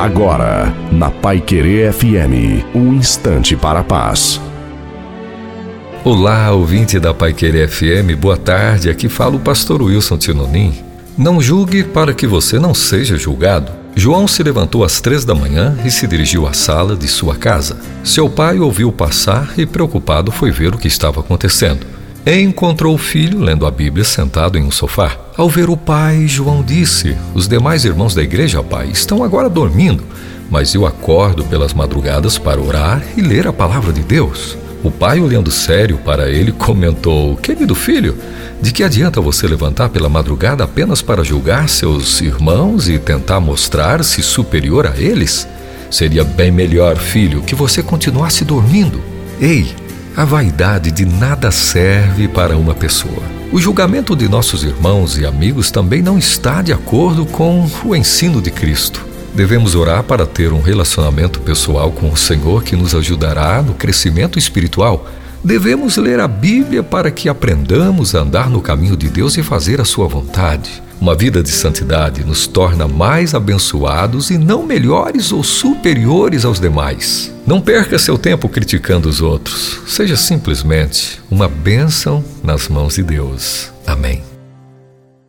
Agora, na Pai Querer FM, um instante para a paz. Olá, ouvinte da Pai Querer FM, boa tarde. Aqui fala o pastor Wilson Tinonim. Não julgue para que você não seja julgado. João se levantou às três da manhã e se dirigiu à sala de sua casa. Seu pai ouviu passar e, preocupado, foi ver o que estava acontecendo. Encontrou o filho lendo a Bíblia sentado em um sofá. Ao ver o pai, João disse: Os demais irmãos da igreja, pai, estão agora dormindo, mas eu acordo pelas madrugadas para orar e ler a palavra de Deus. O pai, olhando sério para ele, comentou: Querido filho, de que adianta você levantar pela madrugada apenas para julgar seus irmãos e tentar mostrar-se superior a eles? Seria bem melhor, filho, que você continuasse dormindo. Ei, a vaidade de nada serve para uma pessoa. O julgamento de nossos irmãos e amigos também não está de acordo com o ensino de Cristo. Devemos orar para ter um relacionamento pessoal com o Senhor que nos ajudará no crescimento espiritual. Devemos ler a Bíblia para que aprendamos a andar no caminho de Deus e fazer a sua vontade. Uma vida de santidade nos torna mais abençoados e não melhores ou superiores aos demais. Não perca seu tempo criticando os outros. Seja simplesmente uma bênção nas mãos de Deus. Amém.